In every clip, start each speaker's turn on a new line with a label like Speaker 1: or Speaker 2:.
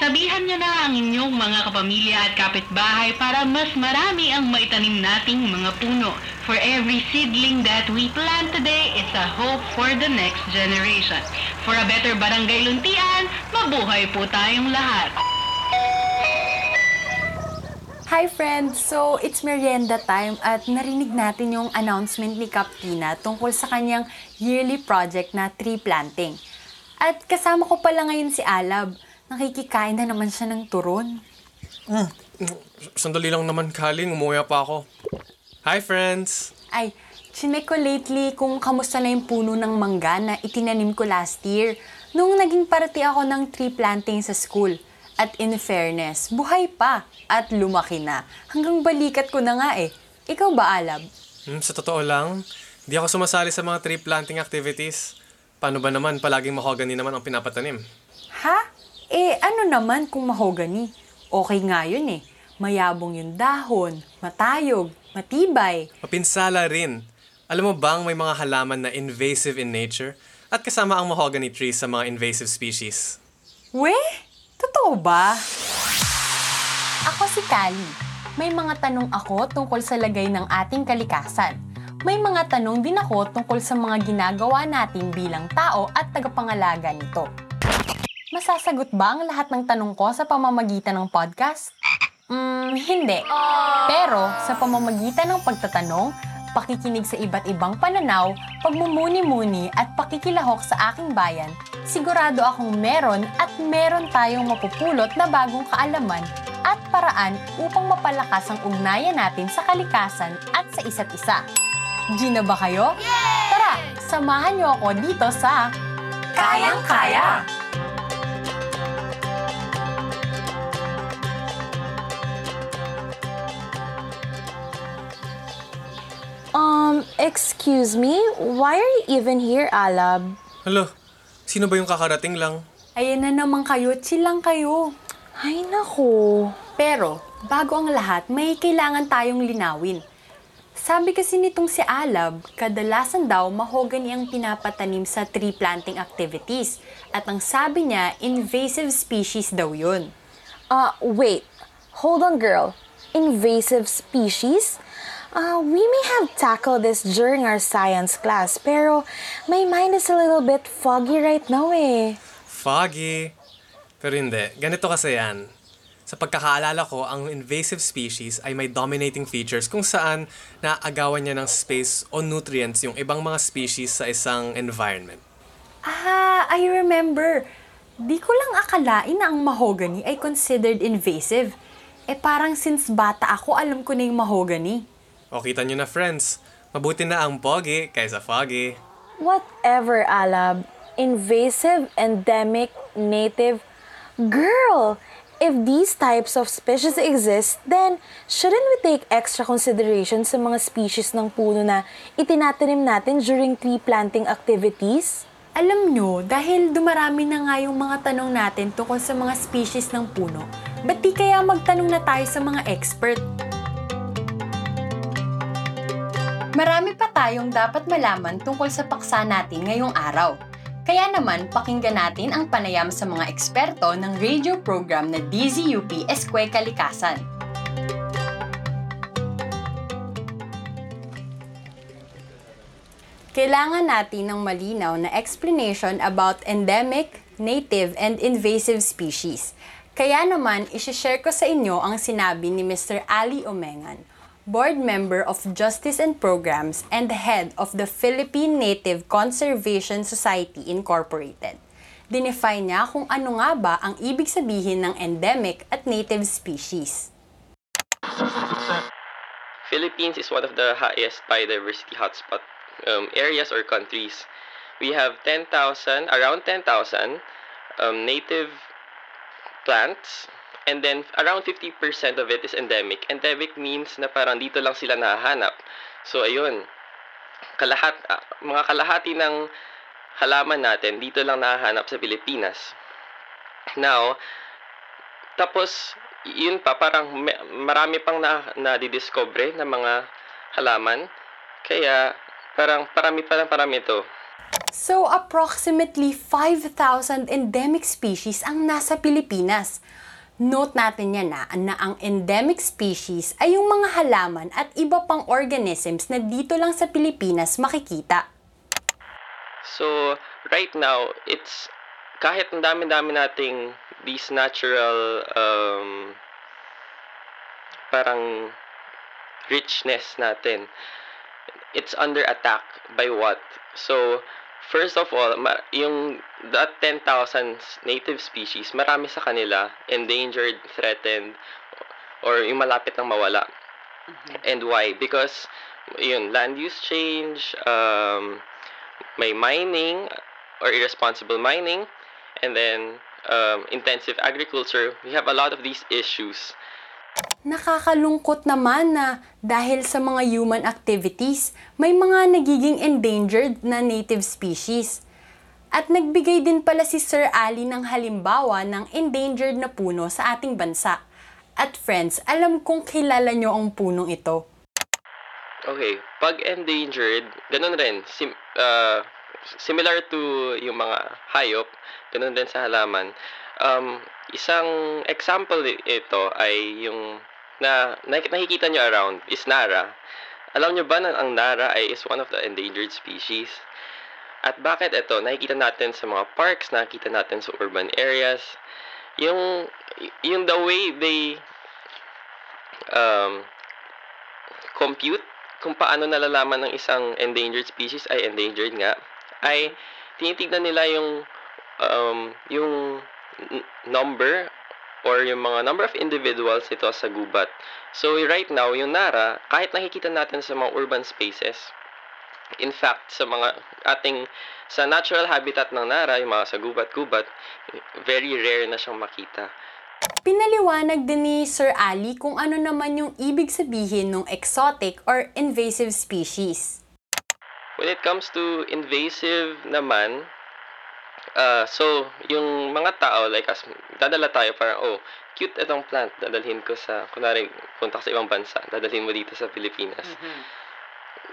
Speaker 1: Sabihan niyo na ang inyong mga kapamilya at kapitbahay para mas marami ang maitanim nating mga puno. For every seedling that we plant today is a hope for the next generation. For a better barangay luntian, mabuhay po tayong lahat.
Speaker 2: Hi friends! So, it's merienda time at narinig natin yung announcement ni Captina tungkol sa kanyang yearly project na tree planting. At kasama ko pala ngayon si Alab. Nakikikain na naman siya ng turon.
Speaker 3: Sandali lang naman, Kaling. Umuwi pa ako. Hi, friends!
Speaker 2: Ay, chinek ko lately kung kamusta na yung puno ng mangga na itinanim ko last year nung naging parati ako ng tree planting sa school. At in fairness, buhay pa at lumaki na. Hanggang balikat ko na nga eh. Ikaw ba, Alab?
Speaker 3: Hmm, sa totoo lang, di ako sumasali sa mga tree planting activities. Paano ba naman palaging mahogany naman ang pinapatanim?
Speaker 2: Ha? Eh, ano naman kung mahogany? Okay nga yun eh. Mayabong yung dahon, matayog, matibay.
Speaker 3: Mapinsala rin. Alam mo bang may mga halaman na invasive in nature? At kasama ang mahogany trees sa mga invasive species.
Speaker 2: We? Totoo ba? Ako si Kali. May mga tanong ako tungkol sa lagay ng ating kalikasan. May mga tanong din ako tungkol sa mga ginagawa natin bilang tao at tagapangalaga nito. Masasagot ba ang lahat ng tanong ko sa pamamagitan ng podcast? Hmm, hindi. Pero sa pamamagitan ng pagtatanong, pakikinig sa iba't ibang pananaw, pagmumuni-muni at pakikilahok sa aking bayan, sigurado akong meron at meron tayong mapupulot na bagong kaalaman at paraan upang mapalakas ang ugnayan natin sa kalikasan at sa isa't isa. G na ba kayo? Tara, samahan niyo ako dito sa Kayang-Kaya!
Speaker 4: Um, excuse me? Why are you even here, Alab?
Speaker 3: Hala, sino ba yung kakarating lang?
Speaker 2: Ayan na naman kayo, chill lang kayo.
Speaker 4: Ay, nako.
Speaker 2: Pero, bago ang lahat, may kailangan tayong linawin. Sabi kasi nitong si Alab, kadalasan daw mahogany ang pinapatanim sa tree planting activities. At ang sabi niya, invasive species daw yun.
Speaker 4: Uh, wait. Hold on, girl. Invasive species? Uh, we may have tackled this during our science class, pero my mind is a little bit foggy right now eh.
Speaker 3: Foggy. Pero hindi. Ganito kasi yan. Sa pagkakaalala ko, ang invasive species ay may dominating features kung saan naaagawan niya ng space o nutrients yung ibang mga species sa isang environment.
Speaker 2: Ah, I remember. Di ko lang akalain na ang mahogany ay considered invasive. Eh parang since bata ako, alam ko na yung mahogany.
Speaker 3: O kita nyo na friends, mabuti na ang pogi kaysa foggy.
Speaker 4: Whatever, Alab. Invasive, endemic, native. Girl! If these types of species exist, then shouldn't we take extra consideration sa mga species ng puno na itinatanim natin during tree planting activities?
Speaker 2: Alam nyo, dahil dumarami na nga yung mga tanong natin tungkol sa mga species ng puno, ba't di kaya magtanong na tayo sa mga expert? Marami pa tayong dapat malaman tungkol sa paksa natin ngayong araw. Kaya naman, pakinggan natin ang panayam sa mga eksperto ng radio program na DZUP Esque Kalikasan. Kailangan natin ng malinaw na explanation about endemic, native, and invasive species. Kaya naman, isishare ko sa inyo ang sinabi ni Mr. Ali Omengan, board member of Justice and Programs and head of the Philippine Native Conservation Society Incorporated. Dinefine niya kung ano nga ba ang ibig sabihin ng endemic at native species.
Speaker 5: Philippines is one of the highest biodiversity hotspot um, areas or countries. We have 10,000, around 10,000 um, native plants and then around 50% of it is endemic. Endemic means na parang dito lang sila nahahanap. So ayun, kalahat, ah, mga kalahati ng halaman natin dito lang nahahanap sa Pilipinas. Now, tapos yun pa parang marami pang na nadidiscover na mga halaman. Kaya parang parami pa lang parami ito.
Speaker 2: So, approximately 5,000 endemic species ang nasa Pilipinas. Note natin yan na, na ang endemic species ay yung mga halaman at iba pang organisms na dito lang sa Pilipinas makikita.
Speaker 5: So, right now, it's kahit ang dami-dami nating these natural um, parang richness natin, it's under attack by what? So, first of all, ma- yung that 10,000 native species, marami sa kanila endangered, threatened, or yung malapit ng mawala. And why? Because yun, land use change, um, may mining or irresponsible mining, and then um, intensive agriculture. We have a lot of these issues.
Speaker 2: Nakakalungkot naman na dahil sa mga human activities, may mga nagiging endangered na native species. At nagbigay din pala si Sir Ali ng halimbawa ng endangered na puno sa ating bansa. At friends, alam kong kilala nyo ang punong ito.
Speaker 5: Okay, pag endangered, ganun rin. Sim, uh, similar to yung mga hayop, ganun din sa halaman. Um, isang example ito ay yung na nak- nakikita nyo around is Nara. Alam nyo ba na ang Nara ay is one of the endangered species? At bakit ito? Nakikita natin sa mga parks, nakikita natin sa urban areas. Yung, yung the way they um, compute kung paano nalalaman ng isang endangered species ay endangered nga ay tinitignan nila yung um, yung number or yung mga number of individuals nito sa gubat. So right now, yung Nara, kahit nakikita natin sa mga urban spaces, in fact, sa mga ating sa natural habitat ng Nara, yung mga sa gubat-gubat, very rare na siyang makita.
Speaker 2: Pinaliwanag din ni Sir Ali kung ano naman yung ibig sabihin ng exotic or invasive species.
Speaker 5: When it comes to invasive naman, uh, so, yung mga tao like us, dadala tayo parang, oh, cute itong plant, dadalhin ko sa, kunwari, punta ka sa ibang bansa, dadalhin mo dito sa Pilipinas.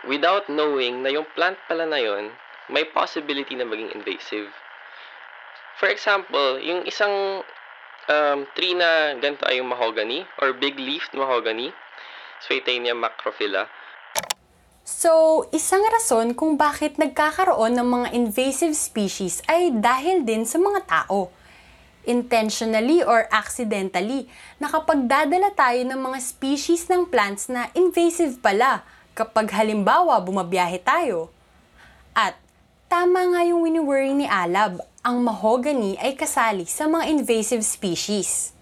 Speaker 5: Without knowing na yung plant pala na yon may possibility na maging invasive. For example, yung isang um, tree na ganito ay yung mahogany or big leafed mahogany, Swaitania macrophylla.
Speaker 2: So, isang rason kung bakit nagkakaroon ng mga invasive species ay dahil din sa mga tao. Intentionally or accidentally, nakapagdadala tayo ng mga species ng plants na invasive pala kapag halimbawa bumabiyahe tayo. At tama nga yung wini-worry ni Alab, ang mahogany ay kasali sa mga invasive species.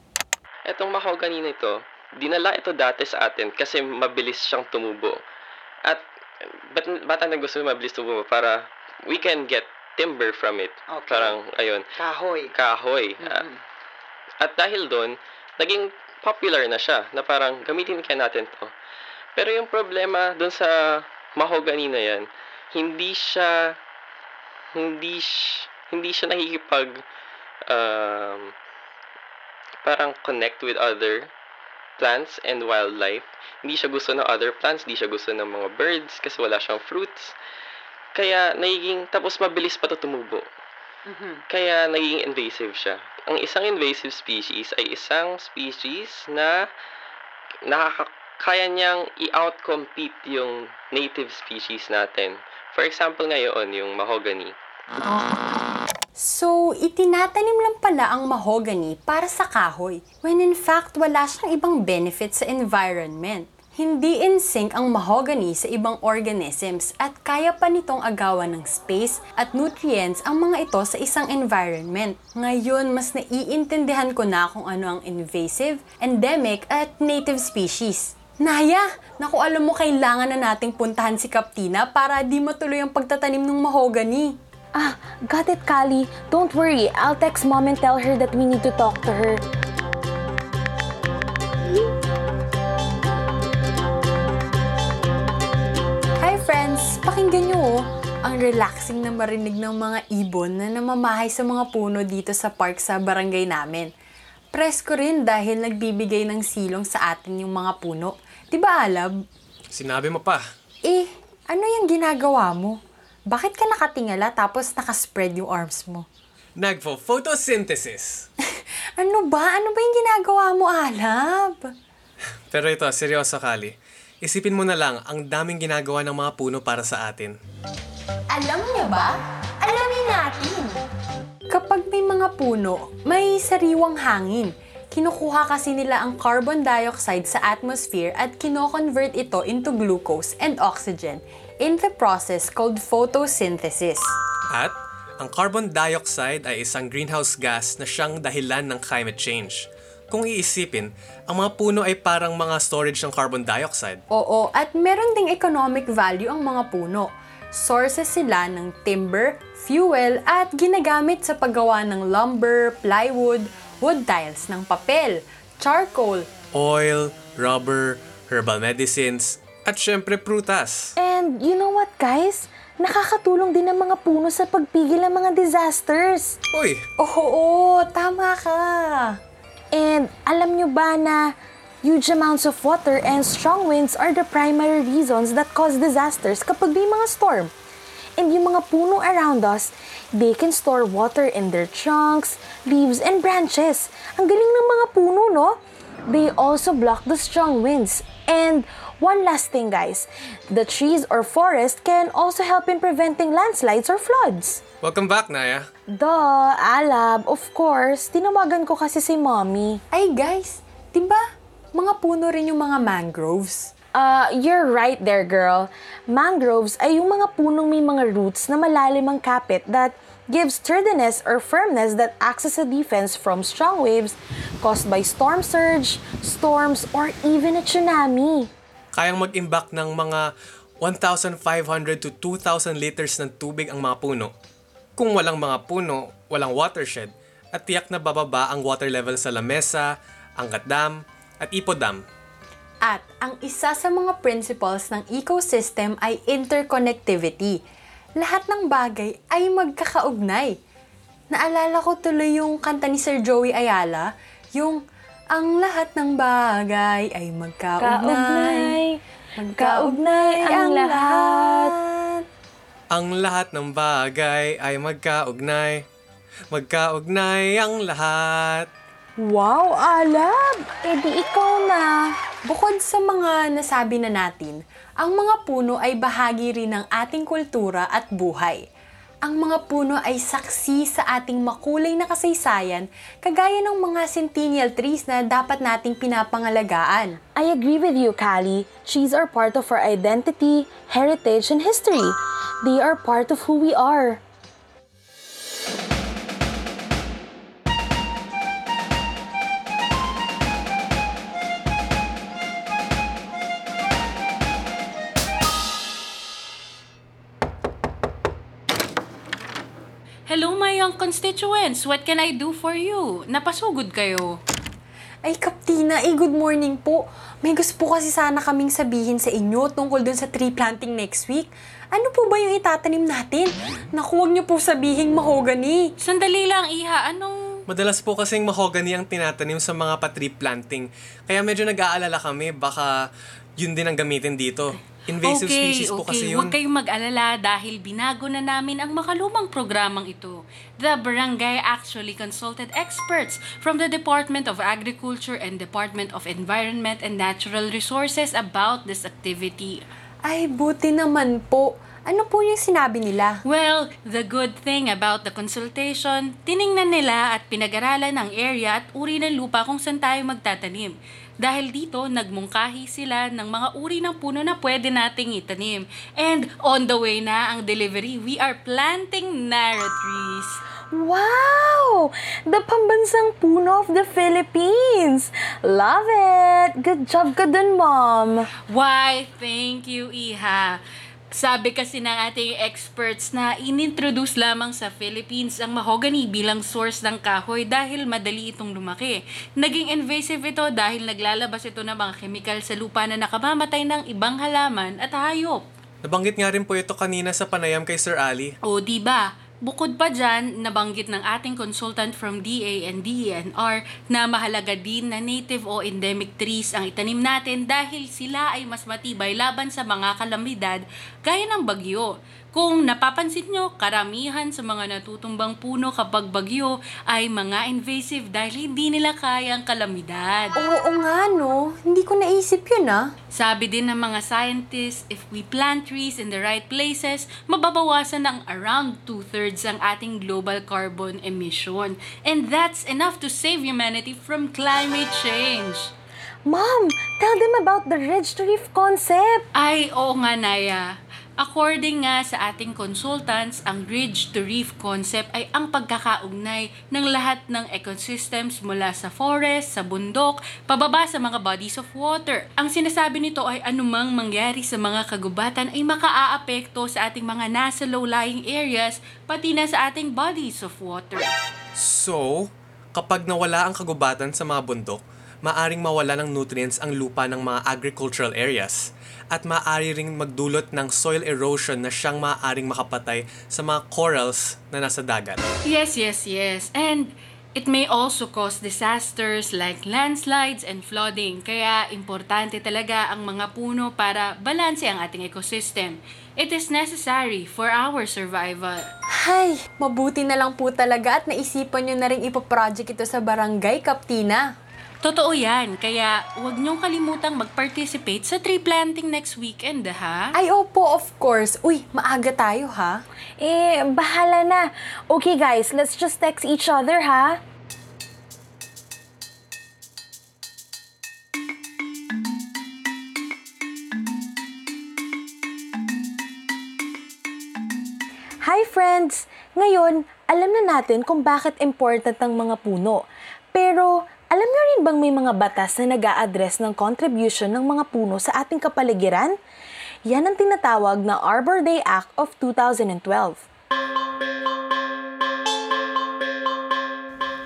Speaker 5: Etong mahogany nito, dinala ito dati sa atin kasi mabilis siyang tumubo. At ba't, ba't ang gusto mabilis tumubo? Para we can get timber from it.
Speaker 6: Okay.
Speaker 5: Parang, ayun,
Speaker 6: Kahoy.
Speaker 5: kahoy. Ah, at dahil doon, naging popular na siya, na parang gamitin kaya natin to. Pero yung problema doon sa mahogany na yan, hindi siya, hindi, hindi siya nakikipag, um, parang connect with other plants and wildlife. Hindi siya gusto ng other plants, hindi siya gusto ng mga birds kasi wala siyang fruits. Kaya nagiging, tapos mabilis pa to tumubo. Kaya naging invasive siya. Ang isang invasive species ay isang species na nakakaya niyang i-outcompete yung native species natin. For example ngayon, yung mahogany.
Speaker 2: So, itinatanim lang pala ang mahogany para sa kahoy, when in fact wala siyang ibang benefit sa environment. Hindi in sync ang mahogany sa ibang organisms at kaya pa nitong agawan ng space at nutrients ang mga ito sa isang environment. Ngayon, mas naiintindihan ko na kung ano ang invasive, endemic at native species. Naya, naku alam mo kailangan na nating puntahan si Kaptina para di matuloy ang pagtatanim ng mahogany.
Speaker 4: Ah, got it, Kali. Don't worry. I'll text mom and tell her that we need to talk to her.
Speaker 2: Hi friends! Pakinggan nyo oh. Ang relaxing na marinig ng mga ibon na namamahay sa mga puno dito sa park sa barangay namin. Presko rin dahil nagbibigay ng silong sa atin yung mga puno. Di ba Alab?
Speaker 3: Sinabi mo pa.
Speaker 2: Eh, ano yung ginagawa mo? Bakit ka nakatingala tapos nakaspread yung arms mo?
Speaker 3: Nagpo-photosynthesis.
Speaker 2: Ano ba? Ano ba yung ginagawa mo, Alab?
Speaker 3: Pero ito, seryoso Kali. Isipin mo na lang ang daming ginagawa ng mga puno para sa atin.
Speaker 2: Alam niya ba? Alamin natin. Kapag may mga puno, may sariwang hangin. Kinukuha kasi nila ang carbon dioxide sa atmosphere at kino-convert ito into glucose and oxygen in the process called photosynthesis.
Speaker 3: At ang carbon dioxide ay isang greenhouse gas na siyang dahilan ng climate change. Kung iisipin, ang mga puno ay parang mga storage ng carbon dioxide.
Speaker 2: Oo, at meron ding economic value ang mga puno. Sources sila ng timber, fuel, at ginagamit sa paggawa ng lumber, plywood, wood tiles, ng papel, charcoal,
Speaker 3: Oil, rubber, herbal medicines, at syempre prutas.
Speaker 4: And you know what, guys? Nakakatulong din ang mga puno sa pagpigil ng mga disasters.
Speaker 3: Uy,
Speaker 2: Oo, tama ka.
Speaker 4: And alam nyo ba na huge amounts of water and strong winds are the primary reasons that cause disasters kapag may mga storm. And yung mga puno around us, they can store water in their trunks, leaves, and branches. Ang galing ng mga puno, no? They also block the strong winds. And one last thing, guys. The trees or forest can also help in preventing landslides or floods.
Speaker 3: welcome back, Naya.
Speaker 4: Duh, Alab, of course. Tinawagan ko kasi si mommy.
Speaker 2: Ay guys, di ba mga puno rin yung mga mangroves?
Speaker 4: Uh, you're right there, girl. Mangroves ay yung mga punong may mga roots na malalim ang kapit that gives sturdiness or firmness that acts as a defense from strong waves caused by storm surge, storms, or even a tsunami.
Speaker 3: Kayang mag-imbak ng mga 1,500 to 2,000 liters ng tubig ang mga puno. Kung walang mga puno, walang watershed, at tiyak na bababa ang water level sa Lamesa, Angat Dam, at Ipo Dam.
Speaker 2: At ang isa sa mga principles ng ecosystem ay interconnectivity. Lahat ng bagay ay magkakaugnay. Naalala ko tuloy yung kanta ni Sir Joey Ayala, yung ang lahat ng bagay ay magkaugnay. Magkaugnay ang lahat.
Speaker 3: Ang lahat ng bagay ay magkaugnay. Magkaugnay ang lahat.
Speaker 4: Wow, Alab! Eh di ikaw na.
Speaker 2: Bukod sa mga nasabi na natin, ang mga puno ay bahagi rin ng ating kultura at buhay. Ang mga puno ay saksi sa ating makulay na kasaysayan, kagaya ng mga centennial trees na dapat nating pinapangalagaan.
Speaker 4: I agree with you, Callie. Trees are part of our identity, heritage, and history. They are part of who we are.
Speaker 6: Constituents. What can I do for you? Napasugod kayo.
Speaker 2: Ay, Kaptina, eh, good morning po. May gusto po kasi sana kaming sabihin sa inyo tungkol dun sa tree planting next week. Ano po ba yung itatanim natin? Naku, huwag niyo po sabihin mahogany.
Speaker 6: Sandali lang, Iha. Anong...
Speaker 3: Madalas po kasing mahogany ang tinatanim sa mga patree planting. Kaya medyo nag-aalala kami, baka yun din ang gamitin dito. Invasive
Speaker 6: okay,
Speaker 3: species po
Speaker 6: okay.
Speaker 3: kasi yun.
Speaker 6: Huwag kayong mag-alala dahil binago na namin ang makalumang programang ito. The Barangay actually consulted experts from the Department of Agriculture and Department of Environment and Natural Resources about this activity.
Speaker 2: Ay, buti naman po. Ano po yung sinabi nila?
Speaker 6: Well, the good thing about the consultation, tiningnan nila at pinag-aralan ang area at uri ng lupa kung saan tayo magtatanim. Dahil dito, nagmungkahi sila ng mga uri ng puno na pwede nating itanim. And on the way na ang delivery, we are planting narrow trees.
Speaker 4: Wow! The pambansang puno of the Philippines! Love it! Good job ka dun, Mom!
Speaker 6: Why, thank you, Iha. Sabi kasi ng ating experts na inintroduce lamang sa Philippines ang mahogany bilang source ng kahoy dahil madali itong lumaki. Naging invasive ito dahil naglalabas ito ng mga kemikal sa lupa na nakamamatay ng ibang halaman at hayop.
Speaker 3: Nabanggit nga rin po ito kanina sa panayam kay Sir Ali.
Speaker 6: O di ba? Bukod pa dyan, nabanggit ng ating consultant from DA and DENR na mahalaga din na native o endemic trees ang itanim natin dahil sila ay mas matibay laban sa mga kalamidad gaya ng bagyo. Kung napapansin nyo, karamihan sa mga natutumbang puno kapag bagyo ay mga invasive dahil hindi nila kaya ang kalamidad.
Speaker 2: Oo nga no, hindi ko naisip yun ah.
Speaker 6: Sabi din ng mga scientists, if we plant trees in the right places, mababawasan ng around two-thirds ang ating global carbon emission. And that's enough to save humanity from climate change.
Speaker 4: Mom, tell them about the ridge to reef concept.
Speaker 6: Ay, oo nga, Naya. According nga sa ating consultants, ang ridge to reef concept ay ang pagkakaugnay ng lahat ng ecosystems mula sa forest, sa bundok, pababa sa mga bodies of water. Ang sinasabi nito ay anumang mangyari sa mga kagubatan ay makaaapekto sa ating mga nasa low-lying areas, pati na sa ating bodies of water.
Speaker 3: So, kapag nawala ang kagubatan sa mga bundok, maaring mawala ng nutrients ang lupa ng mga agricultural areas at maaari ring magdulot ng soil erosion na siyang maaaring makapatay sa mga corals na nasa dagat.
Speaker 6: Yes, yes, yes. And it may also cause disasters like landslides and flooding. Kaya importante talaga ang mga puno para balanse ang ating ecosystem. It is necessary for our survival.
Speaker 2: Hay, mabuti na lang po talaga at naisipan nyo na rin ipoproject ito sa barangay Kaptina.
Speaker 6: Totoo yan, kaya huwag niyong kalimutang mag-participate sa tree planting next weekend, ha?
Speaker 2: Ay, opo, of course. Uy, maaga tayo ha.
Speaker 4: Eh, bahala na. Okay guys, let's just text each other ha. Hi friends! Ngayon, alam na natin kung bakit important ang mga puno. Pero, alam niyo rin bang may mga batas na nag address ng contribution ng mga puno sa ating kapaligiran? Yan ang tinatawag na Arbor Day Act of 2012.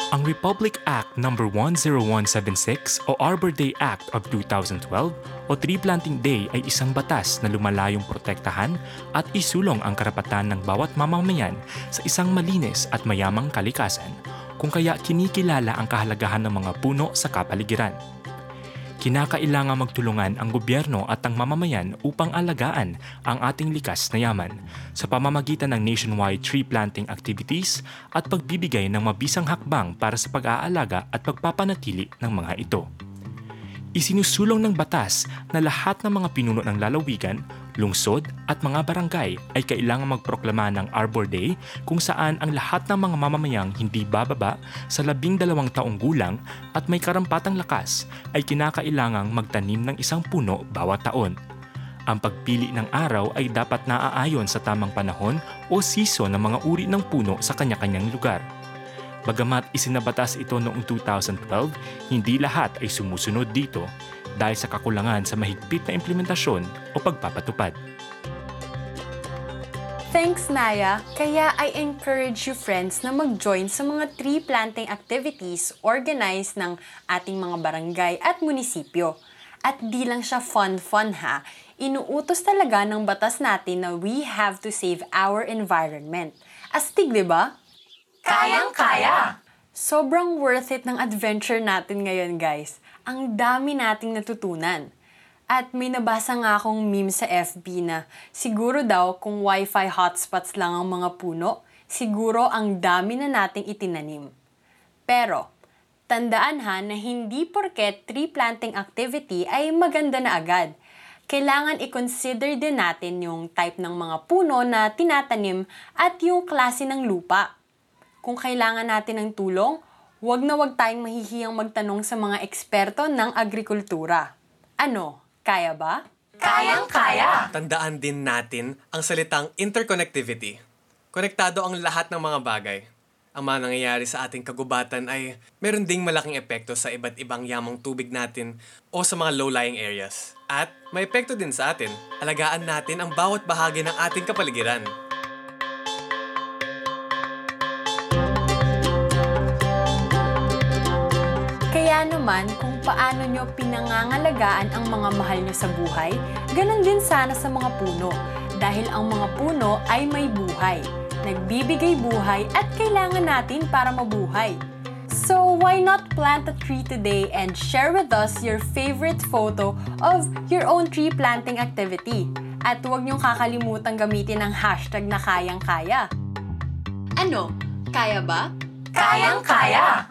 Speaker 7: Ang Republic Act No. 10176 o Arbor Day Act of 2012 o Tree Planting Day ay isang batas na lumalayong protektahan at isulong ang karapatan ng bawat mamamayan sa isang malinis at mayamang kalikasan kung kaya kinikilala ang kahalagahan ng mga puno sa kapaligiran. Kinakailangan magtulungan ang gobyerno at ang mamamayan upang alagaan ang ating likas na yaman sa pamamagitan ng nationwide tree planting activities at pagbibigay ng mabisang hakbang para sa pag-aalaga at pagpapanatili ng mga ito. Isinusulong ng batas na lahat ng mga pinuno ng lalawigan, lungsod at mga barangay ay kailangang magproklama ng Arbor Day kung saan ang lahat ng mga mamamayang hindi bababa sa labing dalawang taong gulang at may karampatang lakas ay kinakailangang magtanim ng isang puno bawat taon. Ang pagpili ng araw ay dapat naaayon sa tamang panahon o season ng mga uri ng puno sa kanya-kanyang lugar. Bagamat isinabatas ito noong 2012, hindi lahat ay sumusunod dito dahil sa kakulangan sa mahigpit na implementasyon o pagpapatupad.
Speaker 2: Thanks, Naya. Kaya I encourage you friends na mag-join sa mga tree planting activities organized ng ating mga barangay at munisipyo. At di lang siya fun-fun ha, inuutos talaga ng batas natin na we have to save our environment. Astig, di ba? Kayang-kaya! Sobrang worth it ng adventure natin ngayon, guys. Ang dami nating natutunan. At may nabasa nga akong meme sa FB na siguro daw kung wifi hotspots lang ang mga puno, siguro ang dami na nating itinanim. Pero, tandaan ha na hindi porket tree planting activity ay maganda na agad. Kailangan i-consider din natin yung type ng mga puno na tinatanim at yung klase ng lupa. Kung kailangan natin ng tulong, huwag na huwag tayong mahihiyang magtanong sa mga eksperto ng agrikultura. Ano, kaya ba? Kayang-kaya!
Speaker 3: Tandaan din natin ang salitang interconnectivity. Konektado ang lahat ng mga bagay. Ang mga nangyayari sa ating kagubatan ay meron ding malaking epekto sa iba't ibang yamang tubig natin o sa mga low-lying areas. At may epekto din sa atin. Alagaan natin ang bawat bahagi ng ating kapaligiran.
Speaker 2: Naman, kung paano nyo pinangangalagaan ang mga mahal nyo sa buhay, ganun din sana sa mga puno. Dahil ang mga puno ay may buhay. Nagbibigay buhay at kailangan natin para mabuhay. So why not plant a tree today and share with us your favorite photo of your own tree planting activity? At huwag niyong kakalimutan gamitin ang hashtag na kayang-kaya.
Speaker 8: Ano? Kaya ba?
Speaker 2: Kayang-kaya!